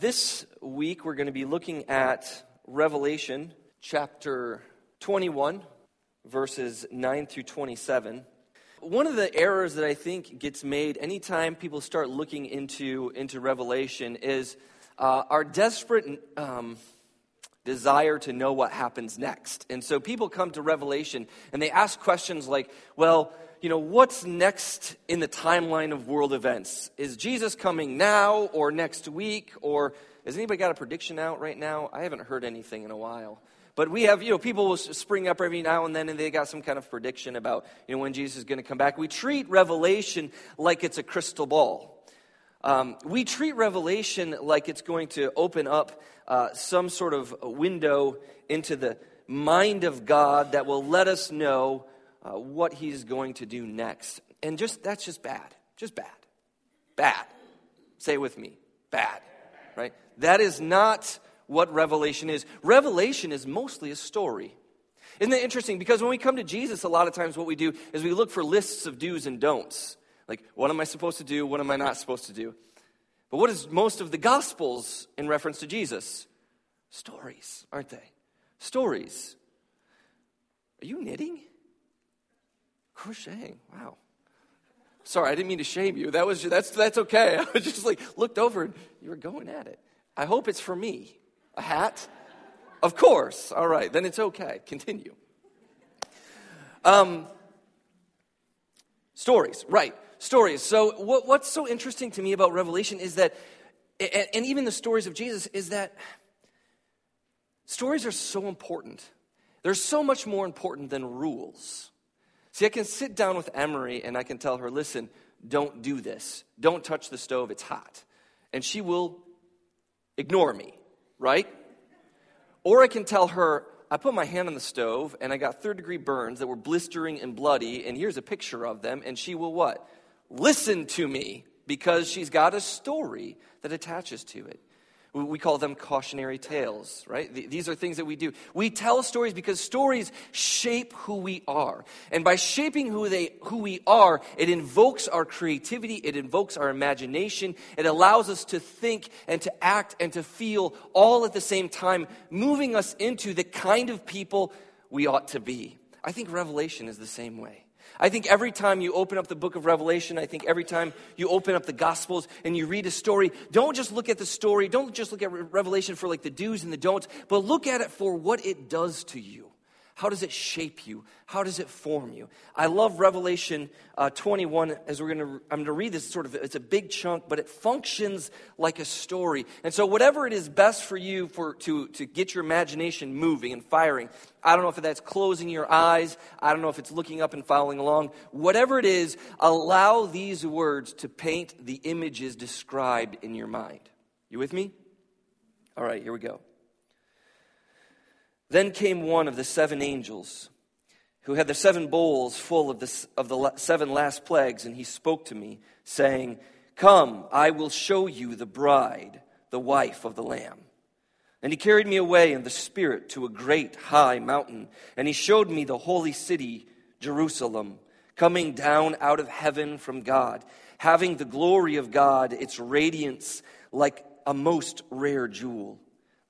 this week we're going to be looking at Revelation chapter 21, verses 9 through 27. One of the errors that I think gets made anytime people start looking into, into Revelation is uh, our desperate um, desire to know what happens next. And so people come to Revelation and they ask questions like, well, you know, what's next in the timeline of world events? Is Jesus coming now or next week? Or has anybody got a prediction out right now? I haven't heard anything in a while. But we have, you know, people will spring up every now and then and they got some kind of prediction about, you know, when Jesus is going to come back. We treat Revelation like it's a crystal ball. Um, we treat Revelation like it's going to open up uh, some sort of window into the mind of God that will let us know uh, what he's going to do next. And just that's just bad. Just bad. Bad. Say it with me. Bad. Right? That is not what Revelation is. Revelation is mostly a story. Isn't that interesting? Because when we come to Jesus, a lot of times what we do is we look for lists of do's and don'ts. Like, what am I supposed to do? What am I not supposed to do? But what is most of the Gospels in reference to Jesus? Stories, aren't they? Stories. Are you knitting? Crocheting. Wow. Sorry, I didn't mean to shame you. That was that's that's okay. I was just like looked over and you were going at it. I hope it's for me. A hat? Of course. All right, then it's okay. Continue. Um, stories, right? Stories. So what, what's so interesting to me about Revelation is that, and, and even the stories of Jesus, is that stories are so important. They're so much more important than rules. See, I can sit down with Emery and I can tell her, listen, don't do this. Don't touch the stove, it's hot. And she will ignore me, right? Or I can tell her, I put my hand on the stove and I got third degree burns that were blistering and bloody, and here's a picture of them, and she will what? Listen to me because she's got a story that attaches to it. We call them cautionary tales, right? These are things that we do. We tell stories because stories shape who we are. And by shaping who, they, who we are, it invokes our creativity, it invokes our imagination, it allows us to think and to act and to feel all at the same time, moving us into the kind of people we ought to be. I think Revelation is the same way. I think every time you open up the book of Revelation, I think every time you open up the Gospels and you read a story, don't just look at the story, don't just look at Revelation for like the do's and the don'ts, but look at it for what it does to you. How does it shape you? How does it form you? I love Revelation uh, 21 as we're going to, I'm going to read this sort of, it's a big chunk, but it functions like a story. And so whatever it is best for you for, to, to get your imagination moving and firing, I don't know if that's closing your eyes. I don't know if it's looking up and following along. Whatever it is, allow these words to paint the images described in your mind. You with me? All right, here we go. Then came one of the seven angels who had the seven bowls full of the, of the seven last plagues, and he spoke to me, saying, Come, I will show you the bride, the wife of the Lamb. And he carried me away in the Spirit to a great high mountain, and he showed me the holy city, Jerusalem, coming down out of heaven from God, having the glory of God, its radiance like a most rare jewel,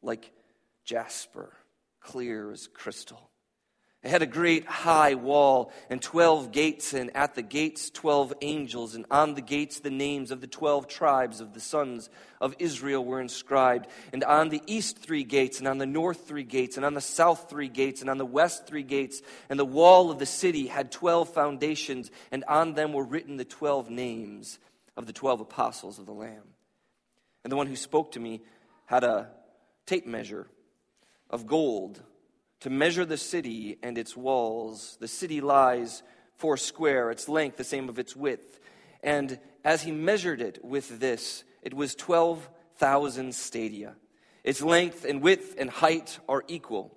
like jasper clear as crystal. It had a great high wall and 12 gates, and at the gates, 12 angels, and on the gates, the names of the 12 tribes of the sons of Israel were inscribed. And on the east, three gates, and on the north, three gates, and on the south, three gates, and on the west, three gates. And the wall of the city had 12 foundations, and on them were written the 12 names of the 12 apostles of the Lamb. And the one who spoke to me had a tape measure of gold to measure the city and its walls. The city lies four square, its length the same of its width. And as he measured it with this, it was 12,000 stadia. Its length and width and height are equal.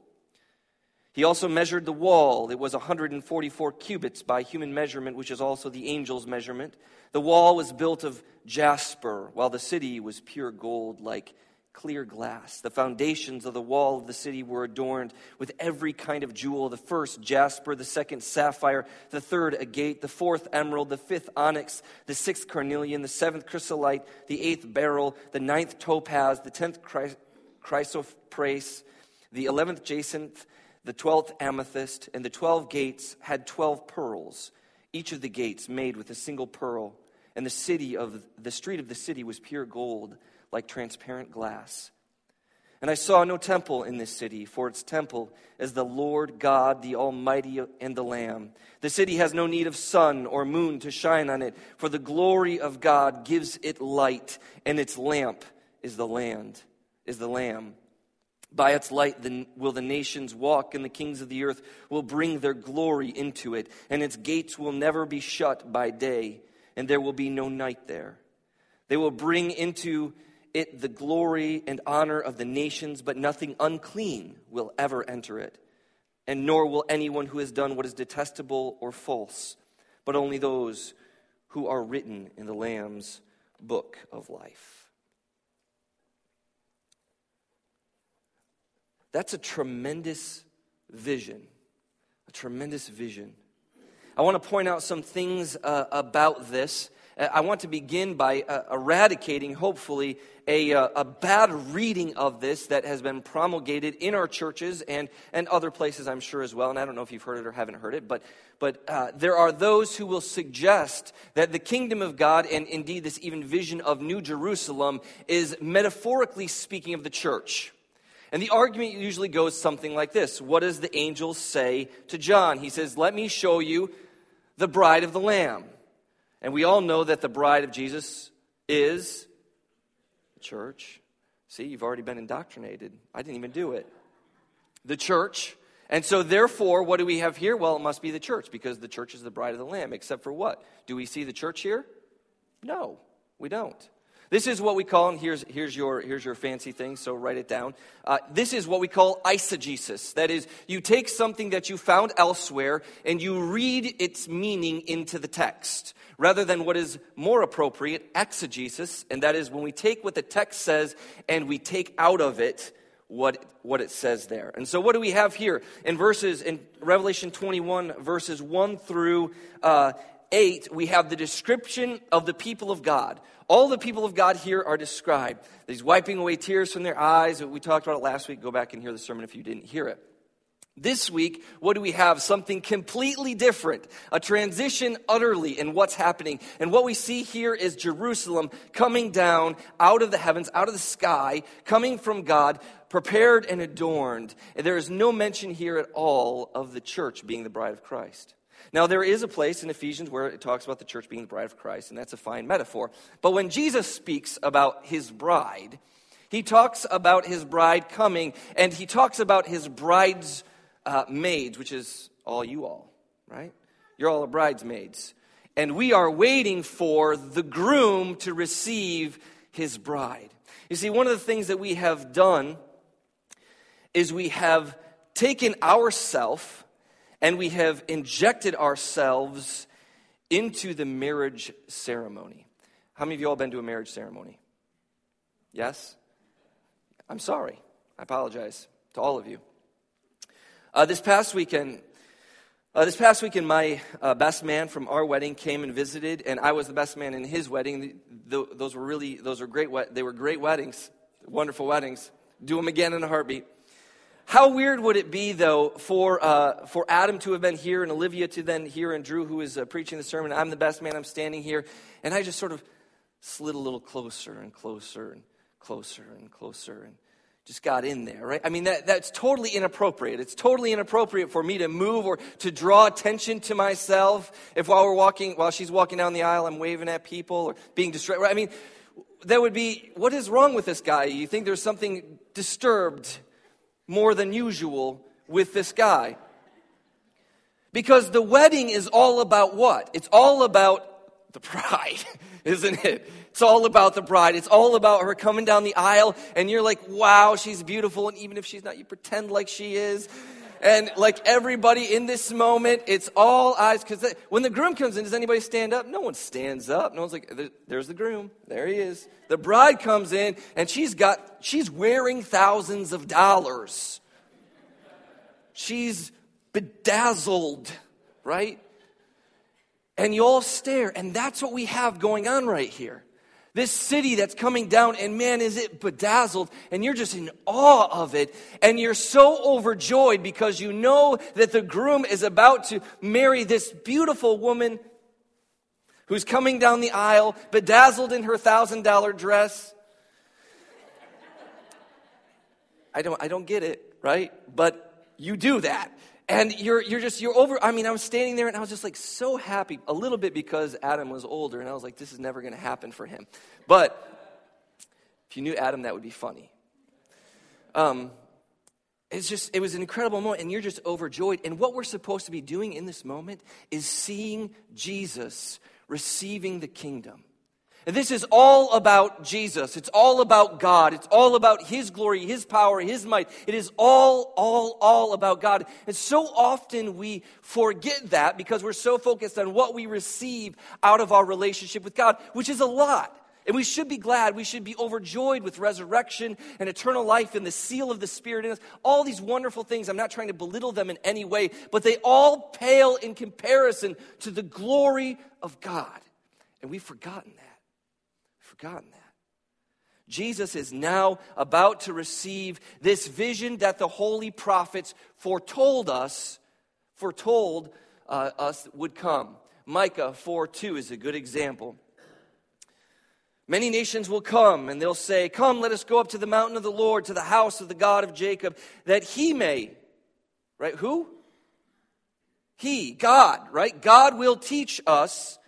He also measured the wall. It was 144 cubits by human measurement, which is also the angel's measurement. The wall was built of jasper, while the city was pure gold like clear glass. The foundations of the wall of the city were adorned with every kind of jewel the first jasper, the second sapphire, the third agate, the fourth emerald, the fifth onyx, the sixth carnelian, the seventh chrysolite, the eighth beryl, the ninth topaz, the tenth chrysoprase, the eleventh jacinth, the twelfth amethyst, and the twelve gates had twelve pearls, each of the gates made with a single pearl. And the city of the street of the city was pure gold like transparent glass. And I saw no temple in this city, for its temple is the Lord God, the Almighty, and the Lamb. The city has no need of sun or moon to shine on it, for the glory of God gives it light, and its lamp is the land, is the Lamb. By its light the, will the nations walk, and the kings of the earth will bring their glory into it, and its gates will never be shut by day, and there will be no night there. They will bring into it the glory and honor of the nations, but nothing unclean will ever enter it, and nor will anyone who has done what is detestable or false, but only those who are written in the Lamb's book of life. That's a tremendous vision. A tremendous vision. I want to point out some things uh, about this I want to begin by uh, eradicating, hopefully, a, uh, a bad reading of this that has been promulgated in our churches and, and other places, I'm sure, as well. And I don't know if you've heard it or haven't heard it, but, but uh, there are those who will suggest that the kingdom of God, and indeed this even vision of New Jerusalem, is metaphorically speaking of the church. And the argument usually goes something like this What does the angel say to John? He says, Let me show you the bride of the Lamb. And we all know that the bride of Jesus is the church. See, you've already been indoctrinated. I didn't even do it. The church. And so, therefore, what do we have here? Well, it must be the church because the church is the bride of the Lamb. Except for what? Do we see the church here? No, we don't. This is what we call, and here's, here's, your, here's your fancy thing, so write it down. Uh, this is what we call eisegesis. That is, you take something that you found elsewhere and you read its meaning into the text, rather than what is more appropriate, exegesis, and that is when we take what the text says and we take out of it what, what it says there. And so, what do we have here in verses, in Revelation 21, verses 1 through uh, 8, we have the description of the people of God. All the people of God here are described. He's wiping away tears from their eyes. We talked about it last week. Go back and hear the sermon if you didn't hear it. This week, what do we have? Something completely different. A transition utterly in what's happening. And what we see here is Jerusalem coming down out of the heavens, out of the sky, coming from God, prepared and adorned. And there is no mention here at all of the church being the bride of Christ. Now, there is a place in Ephesians where it talks about the church being the bride of Christ, and that's a fine metaphor. But when Jesus speaks about his bride, he talks about his bride coming, and he talks about his bride's uh, maids, which is all you all, right? You're all the bridesmaids. And we are waiting for the groom to receive his bride. You see, one of the things that we have done is we have taken ourself and we have injected ourselves into the marriage ceremony. How many of you all been to a marriage ceremony? Yes? I'm sorry. I apologize to all of you. Uh, this past weekend, uh, this past weekend, my uh, best man from our wedding came and visited, and I was the best man in his wedding. The, the, those were really, those were great. They were great weddings, wonderful weddings. Do them again in a heartbeat. How weird would it be, though, for, uh, for Adam to have been here and Olivia to then hear and Drew, who is uh, preaching the sermon, I'm the best man, I'm standing here, and I just sort of slid a little closer and closer and closer and closer and just got in there, right? I mean, that, that's totally inappropriate. It's totally inappropriate for me to move or to draw attention to myself. If while we're walking, while she's walking down the aisle, I'm waving at people or being distracted. I mean, that would be, what is wrong with this guy? You think there's something disturbed more than usual with this guy. Because the wedding is all about what? It's all about the bride, isn't it? It's all about the bride. It's all about her coming down the aisle, and you're like, wow, she's beautiful. And even if she's not, you pretend like she is. And like everybody in this moment, it's all eyes. Because when the groom comes in, does anybody stand up? No one stands up. No one's like, there's the groom. There he is. The bride comes in, and she's got, she's wearing thousands of dollars. She's bedazzled, right? And you all stare, and that's what we have going on right here. This city that's coming down, and man, is it bedazzled, and you're just in awe of it, and you're so overjoyed because you know that the groom is about to marry this beautiful woman who's coming down the aisle, bedazzled in her thousand dollar dress. I don't, I don't get it, right? But you do that and you're, you're just you're over i mean i was standing there and i was just like so happy a little bit because adam was older and i was like this is never going to happen for him. But if you knew adam that would be funny. Um, it's just it was an incredible moment and you're just overjoyed. And what we're supposed to be doing in this moment is seeing jesus receiving the kingdom this is all about Jesus. It's all about God. It's all about His glory, His power, His might. It is all, all, all about God. And so often we forget that because we're so focused on what we receive out of our relationship with God, which is a lot. And we should be glad. We should be overjoyed with resurrection and eternal life and the seal of the Spirit in us. All these wonderful things. I'm not trying to belittle them in any way, but they all pale in comparison to the glory of God. And we've forgotten that forgotten that. Jesus is now about to receive this vision that the holy prophets foretold us, foretold uh, us would come. Micah 4 2 is a good example. Many nations will come and they'll say, Come, let us go up to the mountain of the Lord, to the house of the God of Jacob, that he may, right? Who? He, God, right? God will teach us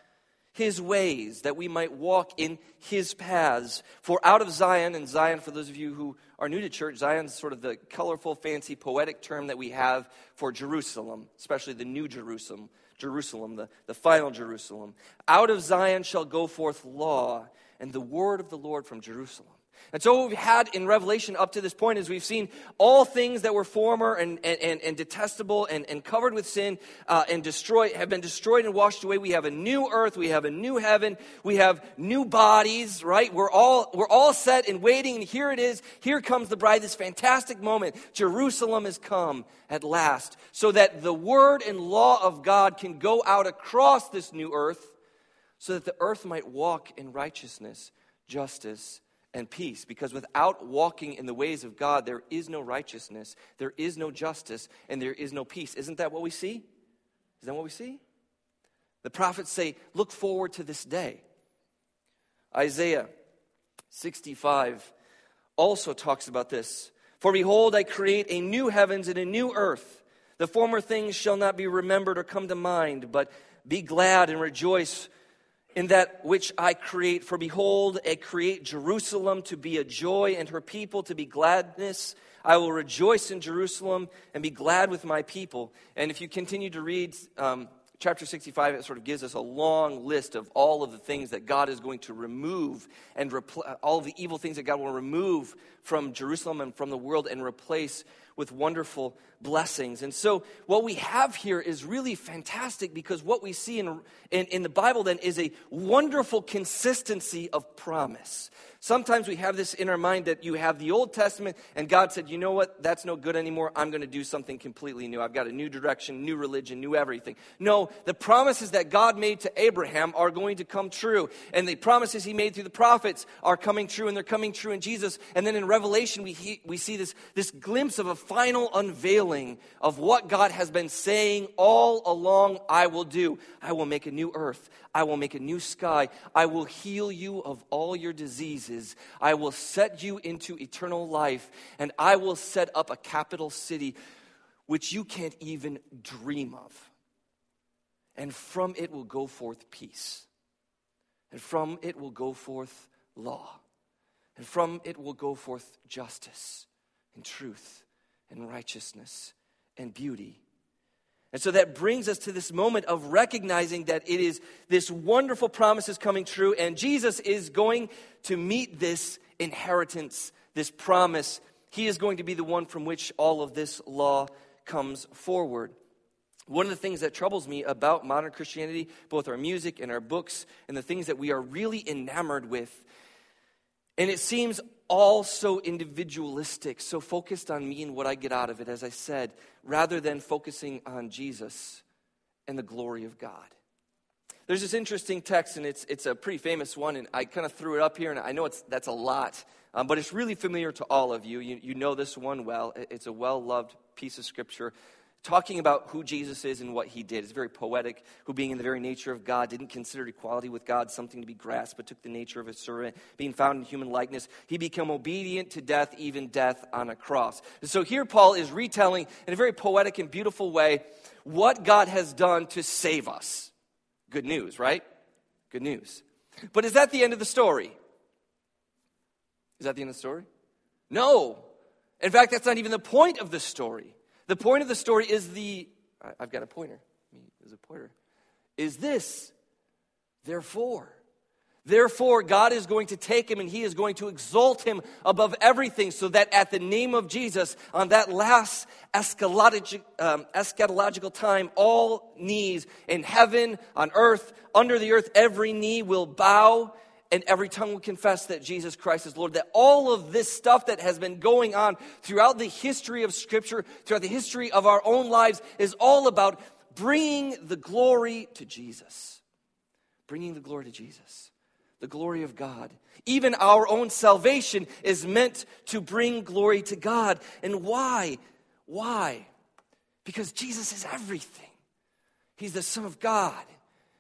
his ways, that we might walk in his paths. For out of Zion, and Zion, for those of you who are new to church, Zion's sort of the colorful, fancy, poetic term that we have for Jerusalem, especially the new Jerusalem, Jerusalem, the, the final Jerusalem. Out of Zion shall go forth law, and the word of the Lord from Jerusalem. And so, what we've had in Revelation up to this point is we've seen all things that were former and, and, and detestable and, and covered with sin uh, and destroyed have been destroyed and washed away. We have a new earth, we have a new heaven, we have new bodies, right? We're all, we're all set and waiting, and here it is. Here comes the bride, this fantastic moment. Jerusalem has come at last, so that the word and law of God can go out across this new earth, so that the earth might walk in righteousness, justice, and peace. Because without walking in the ways of God, there is no righteousness, there is no justice, and there is no peace. Isn't that what we see? Is that what we see? The prophets say, Look forward to this day. Isaiah 65 also talks about this. For behold, I create a new heavens and a new earth. The former things shall not be remembered or come to mind, but be glad and rejoice in that which I create. For behold, I create Jerusalem to be a joy and her people to be gladness. I will rejoice in Jerusalem and be glad with my people. And if you continue to read um, chapter 65, it sort of gives us a long list of all of the things that God is going to remove and repl- all of the evil things that God will remove from Jerusalem and from the world and replace with wonderful blessings. And so, what we have here is really fantastic because what we see in, in, in, the Bible then is a wonderful consistency of promise. Sometimes we have this in our mind that you have the Old Testament and God said, you know what, that's no good anymore. I'm going to do something completely new. I've got a new direction, new religion, new everything. No, the promises that God made to Abraham are going to come true. And the promises he made through the prophets are coming true and they're coming true in Jesus. And then in Revelation, we, he, we see this, this glimpse of a final unveiling of what God has been saying all along I will do. I will make a new earth. I will make a new sky. I will heal you of all your diseases. I will set you into eternal life. And I will set up a capital city which you can't even dream of. And from it will go forth peace. And from it will go forth law. And from it will go forth justice and truth and righteousness and beauty. And so that brings us to this moment of recognizing that it is this wonderful promise is coming true, and Jesus is going to meet this inheritance, this promise. He is going to be the one from which all of this law comes forward. One of the things that troubles me about modern Christianity, both our music and our books, and the things that we are really enamored with, and it seems all so individualistic, so focused on me and what I get out of it, as I said, rather than focusing on Jesus and the glory of God. There's this interesting text, and it's, it's a pretty famous one, and I kind of threw it up here, and I know it's, that's a lot, um, but it's really familiar to all of you. you. You know this one well. It's a well loved piece of scripture talking about who Jesus is and what he did. It's very poetic, who being in the very nature of God didn't consider equality with God something to be grasped, but took the nature of a servant, being found in human likeness. He became obedient to death, even death on a cross. And so here Paul is retelling in a very poetic and beautiful way what God has done to save us. Good news, right? Good news. But is that the end of the story? Is that the end of the story? No. In fact, that's not even the point of the story. The point of the story is the, I've got a pointer. There's a pointer. Is this, therefore. Therefore, God is going to take him and he is going to exalt him above everything so that at the name of Jesus, on that last um, eschatological time, all knees in heaven, on earth, under the earth, every knee will bow and every tongue will confess that Jesus Christ is Lord. That all of this stuff that has been going on throughout the history of Scripture, throughout the history of our own lives, is all about bringing the glory to Jesus. Bringing the glory to Jesus. The glory of God. Even our own salvation is meant to bring glory to God. And why? Why? Because Jesus is everything. He's the Son of God.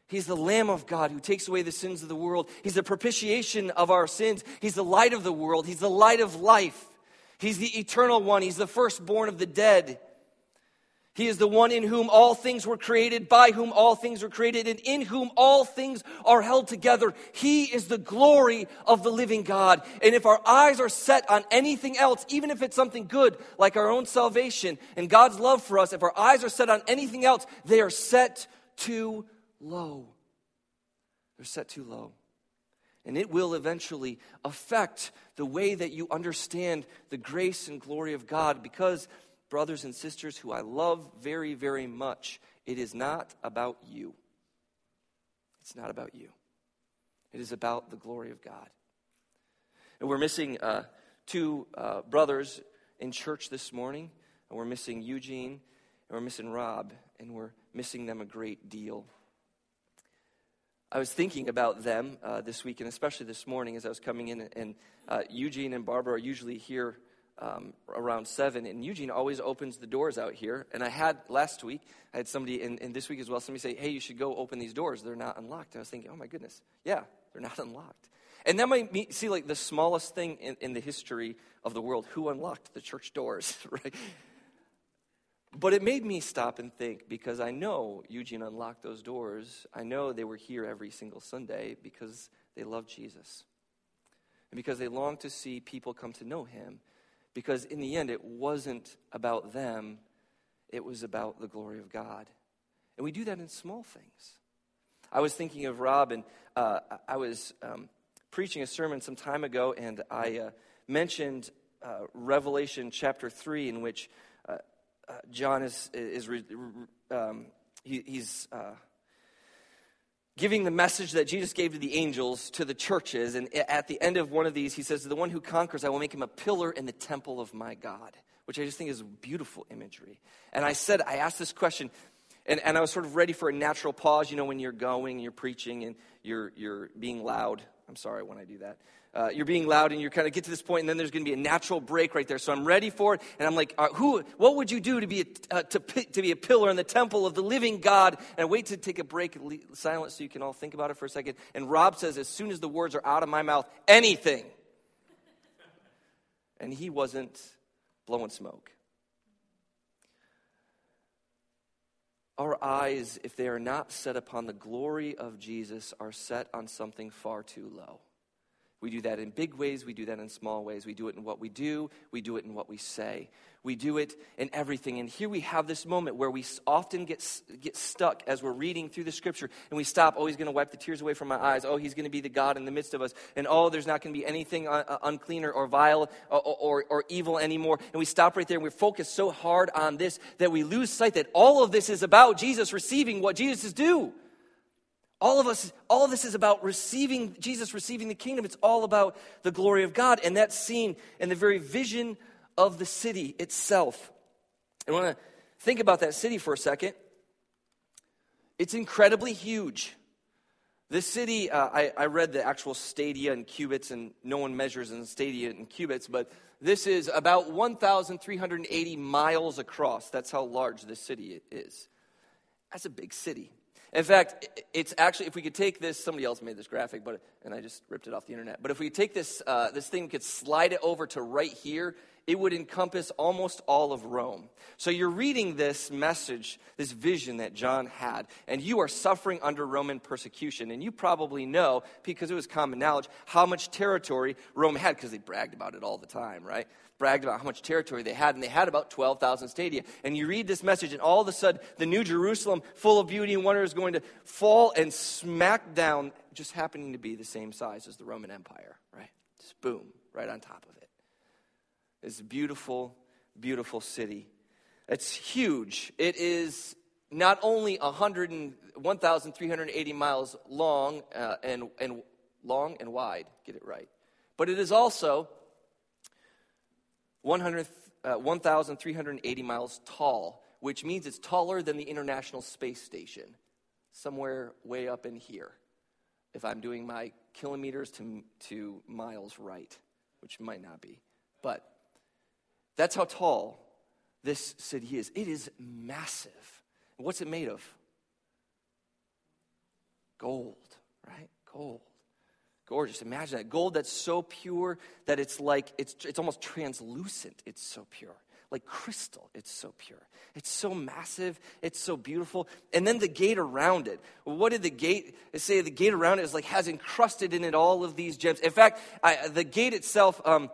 He's the Lamb of God who takes away the sins of the world. He's the propitiation of our sins. He's the light of the world. He's the light of life. He's the eternal one. He's the firstborn of the dead. He is the one in whom all things were created, by whom all things were created, and in whom all things are held together. He is the glory of the living God. And if our eyes are set on anything else, even if it's something good, like our own salvation and God's love for us, if our eyes are set on anything else, they are set too low. They're set too low. And it will eventually affect the way that you understand the grace and glory of God because, brothers and sisters who I love very, very much, it is not about you. It's not about you. It is about the glory of God. And we're missing uh, two uh, brothers in church this morning, and we're missing Eugene, and we're missing Rob, and we're missing them a great deal. I was thinking about them uh, this week, and especially this morning as I was coming in. And uh, Eugene and Barbara are usually here um, around seven, and Eugene always opens the doors out here. And I had last week, I had somebody, and, and this week as well, somebody say, "Hey, you should go open these doors. They're not unlocked." And I was thinking, "Oh my goodness, yeah, they're not unlocked." And that might be, see like the smallest thing in, in the history of the world. Who unlocked the church doors, right? But it made me stop and think because I know Eugene unlocked those doors. I know they were here every single Sunday because they love Jesus. And because they long to see people come to know him. Because in the end, it wasn't about them, it was about the glory of God. And we do that in small things. I was thinking of Rob, and uh, I was um, preaching a sermon some time ago, and I uh, mentioned uh, Revelation chapter 3, in which uh, John is, is um, he, he's uh, giving the message that Jesus gave to the angels to the churches. And at the end of one of these, he says, to The one who conquers, I will make him a pillar in the temple of my God, which I just think is beautiful imagery. And I said, I asked this question, and, and I was sort of ready for a natural pause, you know, when you're going, you're preaching, and you're, you're being loud. I'm sorry when I do that uh, you're being loud and you kind of get to this point and then there's going to be a natural break right there. So i'm ready for it and i'm like uh, who what would you do to be a, uh, to, to be a pillar in the temple of the living god? And I wait to take a break silence so you can all think about it for a second. And rob says as soon as the words are out of my mouth anything. And he wasn't blowing smoke. Our eyes, if they are not set upon the glory of Jesus, are set on something far too low. We do that in big ways, we do that in small ways. We do it in what we do, we do it in what we say. We do it in everything. And here we have this moment where we often get, get stuck as we're reading through the scripture and we stop, oh, he's going to wipe the tears away from my eyes. Oh, he's going to be the God in the midst of us. And oh, there's not going to be anything uh, uh, unclean or, or vile or, or, or evil anymore. And we stop right there and we focus so hard on this that we lose sight that all of this is about Jesus receiving what Jesus is due. All of us, all of this is about receiving, Jesus receiving the kingdom. It's all about the glory of God. And that's seen in the very vision of the city itself. I want to think about that city for a second. It's incredibly huge. This city, uh, I, I, read the actual stadia in cubits, and no one measures in stadia in cubits, but this is about 1,380 miles across. That's how large this city is. That's a big city. In fact, it's actually, if we could take this, somebody else made this graphic, but, and I just ripped it off the internet. But if we take this, uh, this thing, we could slide it over to right here, it would encompass almost all of Rome. So you're reading this message, this vision that John had, and you are suffering under Roman persecution. And you probably know, because it was common knowledge, how much territory Rome had, because they bragged about it all the time, right? bragged about how much territory they had, and they had about 12,000 stadia. And you read this message, and all of a sudden, the New Jerusalem, full of beauty and wonder, is going to fall and smack down, just happening to be the same size as the Roman Empire, right? Just boom, right on top of it. It's a beautiful, beautiful city. It's huge. It is not only 1,380 miles long uh, and, and long and wide, get it right, but it is also 100, uh, 1,380 miles tall, which means it's taller than the International Space Station, somewhere way up in here, if I'm doing my kilometers to, to miles right, which might not be. But that's how tall this city is. It is massive. What's it made of? Gold, right? Gold gorgeous. Imagine that. Gold that's so pure that it's like, it's, it's almost translucent. It's so pure. Like crystal, it's so pure. It's so massive. It's so beautiful. And then the gate around it. What did the gate say? The gate around it is like has encrusted in it all of these gems. In fact, I, the gate itself um,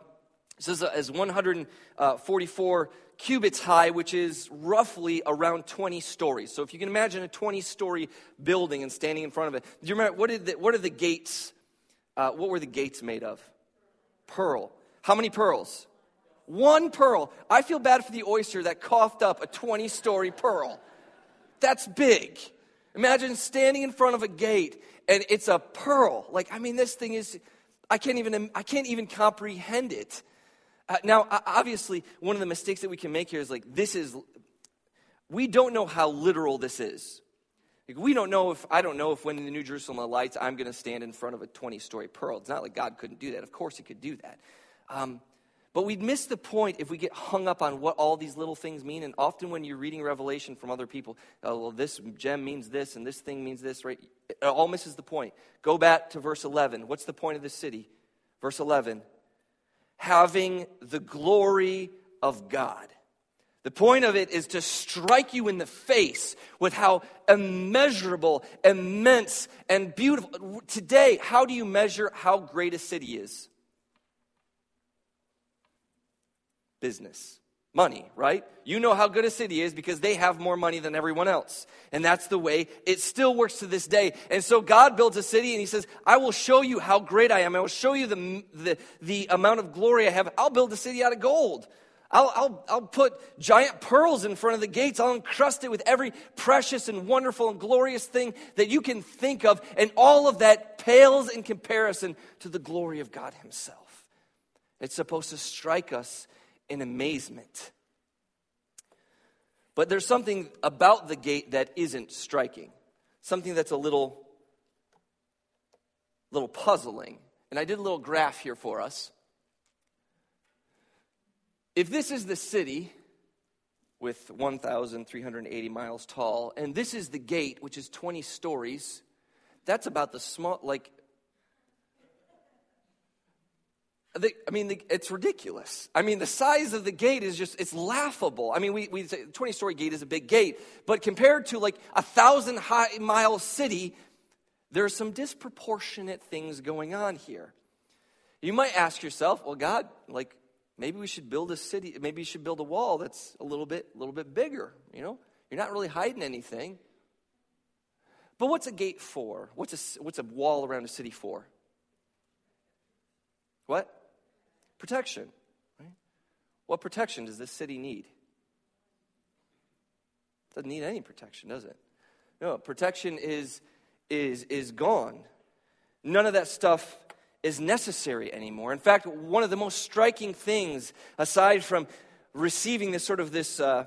says uh, is 144 cubits high, which is roughly around 20 stories. So if you can imagine a 20 story building and standing in front of it, do you remember what, did the, what are the gates uh, what were the gates made of? Pearl. How many pearls? One pearl. I feel bad for the oyster that coughed up a 20 story pearl. That's big. Imagine standing in front of a gate and it's a pearl. Like, I mean, this thing is, I can't even, I can't even comprehend it. Uh, now, obviously, one of the mistakes that we can make here is like, this is, we don't know how literal this is. Like, we don't know if, I don't know if when the New Jerusalem lights, I'm going to stand in front of a 20 story pearl. It's not like God couldn't do that. Of course, He could do that. Um, but we'd miss the point if we get hung up on what all these little things mean. And often when you're reading Revelation from other people, oh, well, this gem means this and this thing means this, right? It all misses the point. Go back to verse 11. What's the point of the city? Verse 11 having the glory of God. The point of it is to strike you in the face with how immeasurable, immense, and beautiful. Today, how do you measure how great a city is? Business. Money, right? You know how good a city is because they have more money than everyone else. And that's the way it still works to this day. And so God builds a city and he says, I will show you how great I am. I will show you the, the, the amount of glory I have. I'll build a city out of gold. I'll, I'll, I'll put giant pearls in front of the gates. I'll encrust it with every precious and wonderful and glorious thing that you can think of. And all of that pales in comparison to the glory of God Himself. It's supposed to strike us in amazement. But there's something about the gate that isn't striking, something that's a little, little puzzling. And I did a little graph here for us. If this is the city with 1,380 miles tall, and this is the gate, which is 20 stories, that's about the small, like, the, I mean, the, it's ridiculous. I mean, the size of the gate is just, it's laughable. I mean, we, we say 20 story gate is a big gate, but compared to like a thousand high mile city, there are some disproportionate things going on here. You might ask yourself, well, God, like, maybe we should build a city, maybe you should build a wall that's a little bit, a little bit bigger, you know? You're not really hiding anything. But what's a gate for? What's a, what's a wall around a city for? What? Protection. Right? What protection does this city need? It doesn't need any protection, does it? No, protection is, is, is gone. None of that stuff is necessary anymore. In fact, one of the most striking things, aside from receiving this sort of this uh,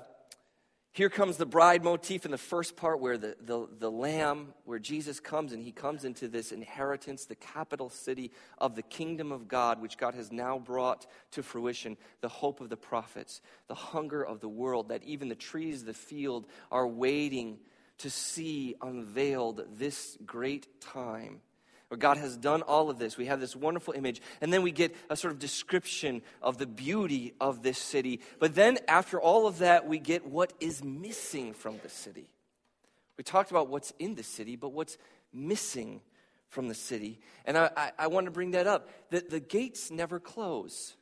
here comes the bride motif in the first part where the, the, the lamb, where Jesus comes and he comes into this inheritance, the capital city of the kingdom of God, which God has now brought to fruition, the hope of the prophets, the hunger of the world, that even the trees of the field are waiting to see unveiled this great time where God has done all of this. We have this wonderful image, and then we get a sort of description of the beauty of this city. But then, after all of that, we get what is missing from the city. We talked about what's in the city, but what's missing from the city. And I, I, I want to bring that up that the gates never close.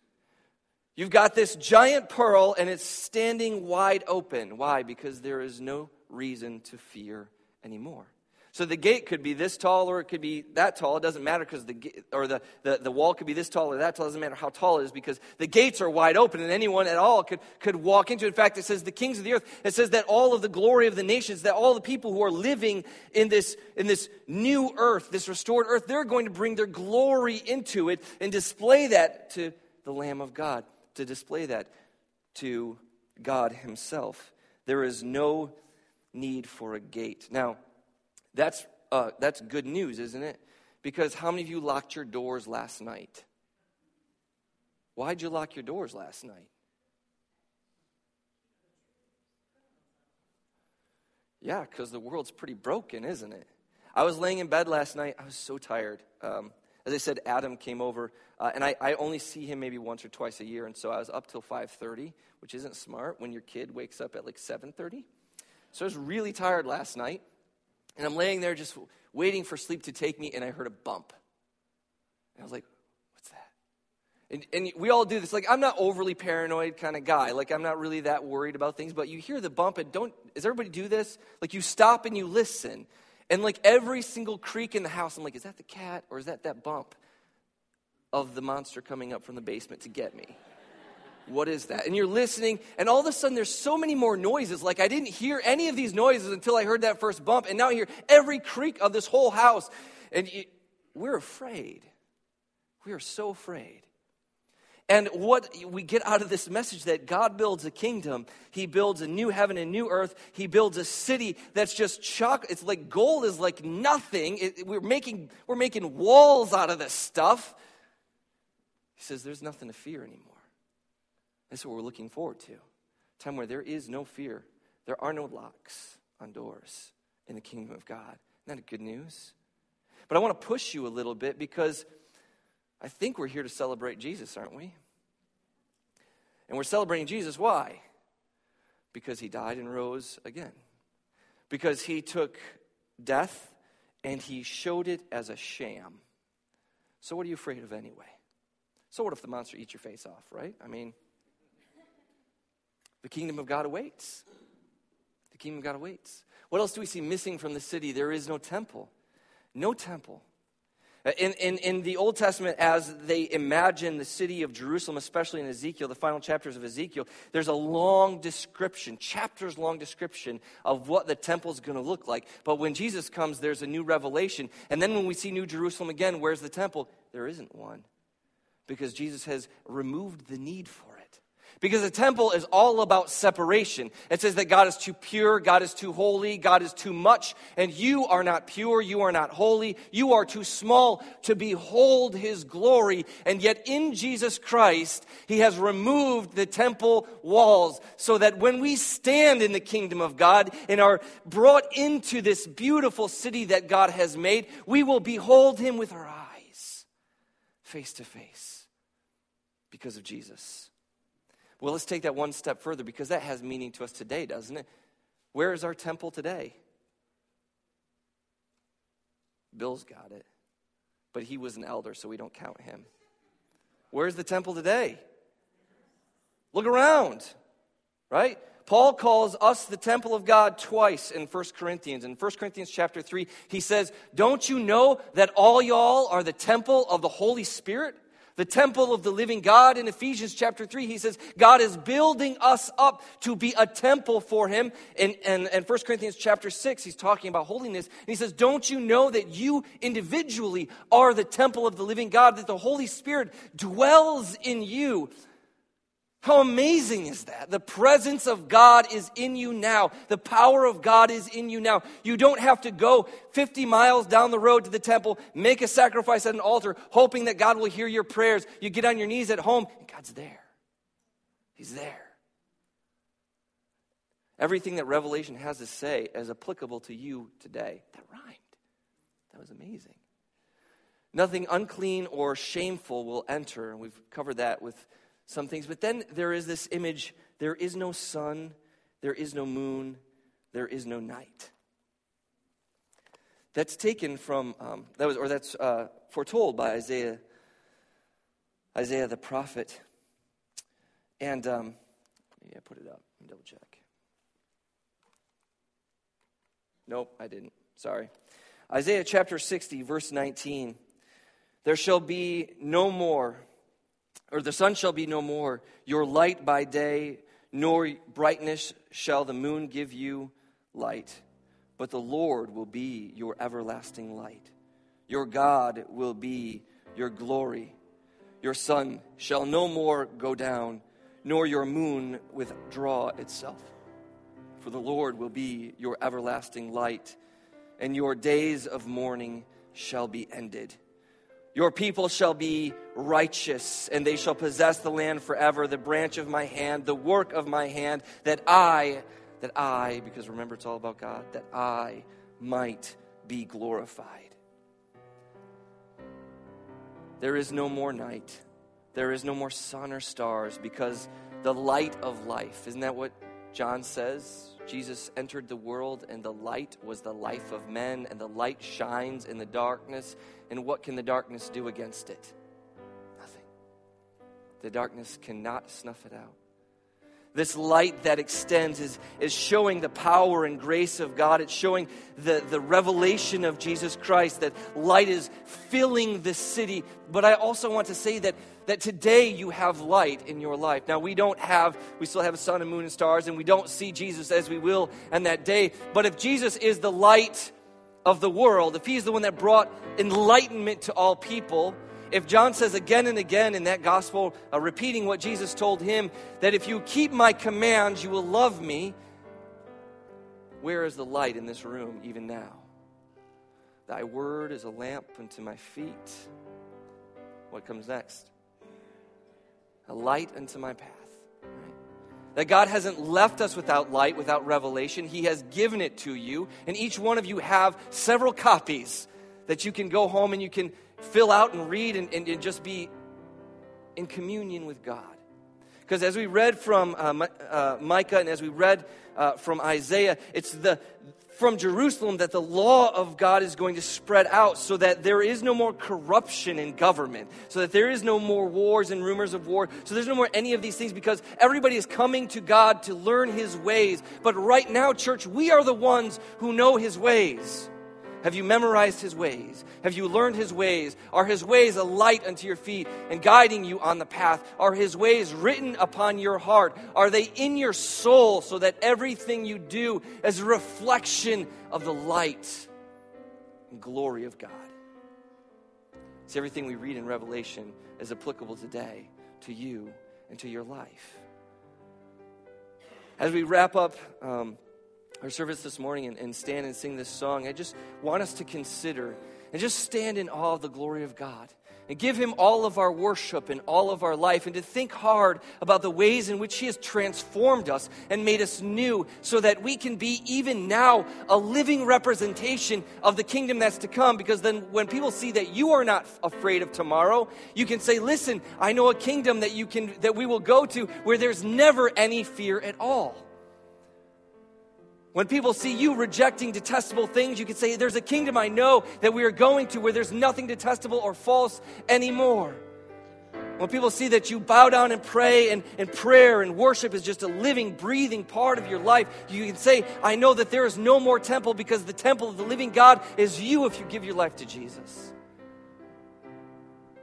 You've got this giant pearl, and it's standing wide open. Why? Because there is no reason to fear anymore. So the gate could be this tall or it could be that tall. It doesn't matter because the or the, the, the wall could be this tall or that tall. It doesn't matter how tall it is because the gates are wide open and anyone at all could, could walk into it. In fact, it says the kings of the earth. It says that all of the glory of the nations, that all the people who are living in this, in this new earth, this restored earth, they're going to bring their glory into it and display that to the Lamb of God, to display that to God Himself. There is no need for a gate. Now, that's, uh, that's good news, isn't it? Because how many of you locked your doors last night? Why'd you lock your doors last night? Yeah, because the world's pretty broken, isn't it? I was laying in bed last night. I was so tired. Um, as I said, Adam came over, uh, and I, I, only see him maybe once or twice a year, and so I was up till 5.30, which isn't smart when your kid wakes up at like 7.30. So I was really tired last night. And I'm laying there just waiting for sleep to take me, and I heard a bump. And I was like, what's that? And, and we all do this. Like, I'm not overly paranoid kind of guy. Like, I'm not really that worried about things, but you hear the bump, and don't, does everybody do this? Like, you stop and you listen. And like every single creak in the house, I'm like, is that the cat or is that that bump of the monster coming up from the basement to get me? What is that? And you're listening, and all of a sudden there's so many more noises. Like I didn't hear any of these noises until I heard that first bump, and now I hear every creak of this whole house. And we're afraid. We are so afraid. And what we get out of this message that God builds a kingdom, He builds a new heaven and new earth. He builds a city that's just chocolate. It's like gold is like nothing. It, we're, making, we're making walls out of this stuff. He says there's nothing to fear anymore. That's what we're looking forward to. A time where there is no fear. There are no locks on doors in the kingdom of God. Isn't that good news? But I want to push you a little bit because I think we're here to celebrate Jesus, aren't we? And we're celebrating Jesus. Why? Because he died and rose again. Because he took death and he showed it as a sham. So, what are you afraid of anyway? So, what if the monster eats your face off, right? I mean, the kingdom of God awaits. The kingdom of God awaits. What else do we see missing from the city? There is no temple. No temple. Uh, in, in, in the Old Testament, as they imagine the city of Jerusalem, especially in Ezekiel, the final chapters of Ezekiel, there's a long description, chapters long description of what the temple is going to look like. But when Jesus comes, there's a new revelation. And then when we see New Jerusalem again, where's the temple? There isn't one because Jesus has removed the need for because the temple is all about separation. It says that God is too pure, God is too holy, God is too much, and you are not pure, you are not holy, you are too small to behold his glory. And yet in Jesus Christ, he has removed the temple walls so that when we stand in the kingdom of God and are brought into this beautiful city that God has made, we will behold him with our eyes, face to face, because of Jesus. Well, let's take that one step further because that has meaning to us today, doesn't it? Where is our temple today? Bill's got it, but he was an elder, so we don't count him. Where's the temple today? Look around, right? Paul calls us the temple of God twice in 1 Corinthians. In 1 Corinthians chapter 3, he says, Don't you know that all y'all are the temple of the Holy Spirit? The temple of the living God. In Ephesians chapter 3, he says, God is building us up to be a temple for him. And, and, and 1 Corinthians chapter 6, he's talking about holiness. And he says, Don't you know that you individually are the temple of the living God, that the Holy Spirit dwells in you? How amazing is that? The presence of God is in you now. The power of God is in you now. You don't have to go 50 miles down the road to the temple, make a sacrifice at an altar, hoping that God will hear your prayers. You get on your knees at home, and God's there. He's there. Everything that Revelation has to say is applicable to you today. That rhymed. That was amazing. Nothing unclean or shameful will enter. And we've covered that with some things. But then there is this image there is no sun, there is no moon, there is no night. That's taken from, um, that was, or that's uh, foretold by Isaiah, Isaiah the prophet. And, um, yeah, put it up. Double check. Nope, I didn't. Sorry. Isaiah chapter 60, verse 19. There shall be no more or the sun shall be no more, your light by day, nor brightness shall the moon give you light. But the Lord will be your everlasting light. Your God will be your glory. Your sun shall no more go down, nor your moon withdraw itself. For the Lord will be your everlasting light, and your days of mourning shall be ended. Your people shall be righteous, and they shall possess the land forever, the branch of my hand, the work of my hand, that I, that I, because remember it's all about God, that I might be glorified. There is no more night. There is no more sun or stars because the light of life, isn't that what John says? Jesus entered the world, and the light was the life of men, and the light shines in the darkness. And what can the darkness do against it? Nothing. The darkness cannot snuff it out. This light that extends is, is showing the power and grace of God. It's showing the, the revelation of Jesus Christ, that light is filling the city. But I also want to say that, that today you have light in your life. Now, we don't have, we still have a sun and moon and stars, and we don't see Jesus as we will on that day. But if Jesus is the light of the world, if he's the one that brought enlightenment to all people, if John says again and again in that gospel, uh, repeating what Jesus told him, that if you keep my commands, you will love me, where is the light in this room even now? Thy word is a lamp unto my feet. What comes next? A light unto my path. That God hasn't left us without light, without revelation. He has given it to you. And each one of you have several copies that you can go home and you can fill out and read and, and, and just be in communion with God. Because as we read from uh, uh, Micah and as we read uh, from Isaiah, it's the from Jerusalem that the law of God is going to spread out so that there is no more corruption in government, so that there is no more wars and rumors of war, so there's no more any of these things because everybody is coming to God to learn His ways. But right now, church, we are the ones who know His ways. Have you memorized his ways? Have you learned his ways? Are his ways a light unto your feet and guiding you on the path? Are his ways written upon your heart? Are they in your soul so that everything you do is a reflection of the light and glory of God? See, everything we read in Revelation is applicable today to you and to your life. As we wrap up, um, our service this morning and, and stand and sing this song, I just want us to consider and just stand in awe of the glory of God and give Him all of our worship and all of our life, and to think hard about the ways in which He has transformed us and made us new so that we can be, even now, a living representation of the kingdom that's to come. Because then, when people see that you are not afraid of tomorrow, you can say, Listen, I know a kingdom that, you can, that we will go to where there's never any fear at all. When people see you rejecting detestable things, you can say, There's a kingdom I know that we are going to where there's nothing detestable or false anymore. When people see that you bow down and pray, and, and prayer and worship is just a living, breathing part of your life, you can say, I know that there is no more temple because the temple of the living God is you if you give your life to Jesus.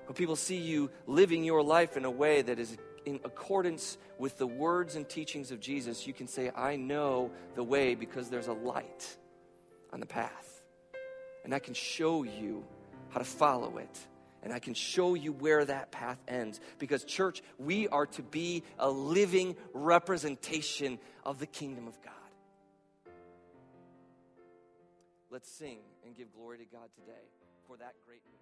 When people see you living your life in a way that is in accordance with the words and teachings of Jesus, you can say, I know the way because there's a light on the path. And I can show you how to follow it. And I can show you where that path ends. Because, church, we are to be a living representation of the kingdom of God. Let's sing and give glory to God today for that great news.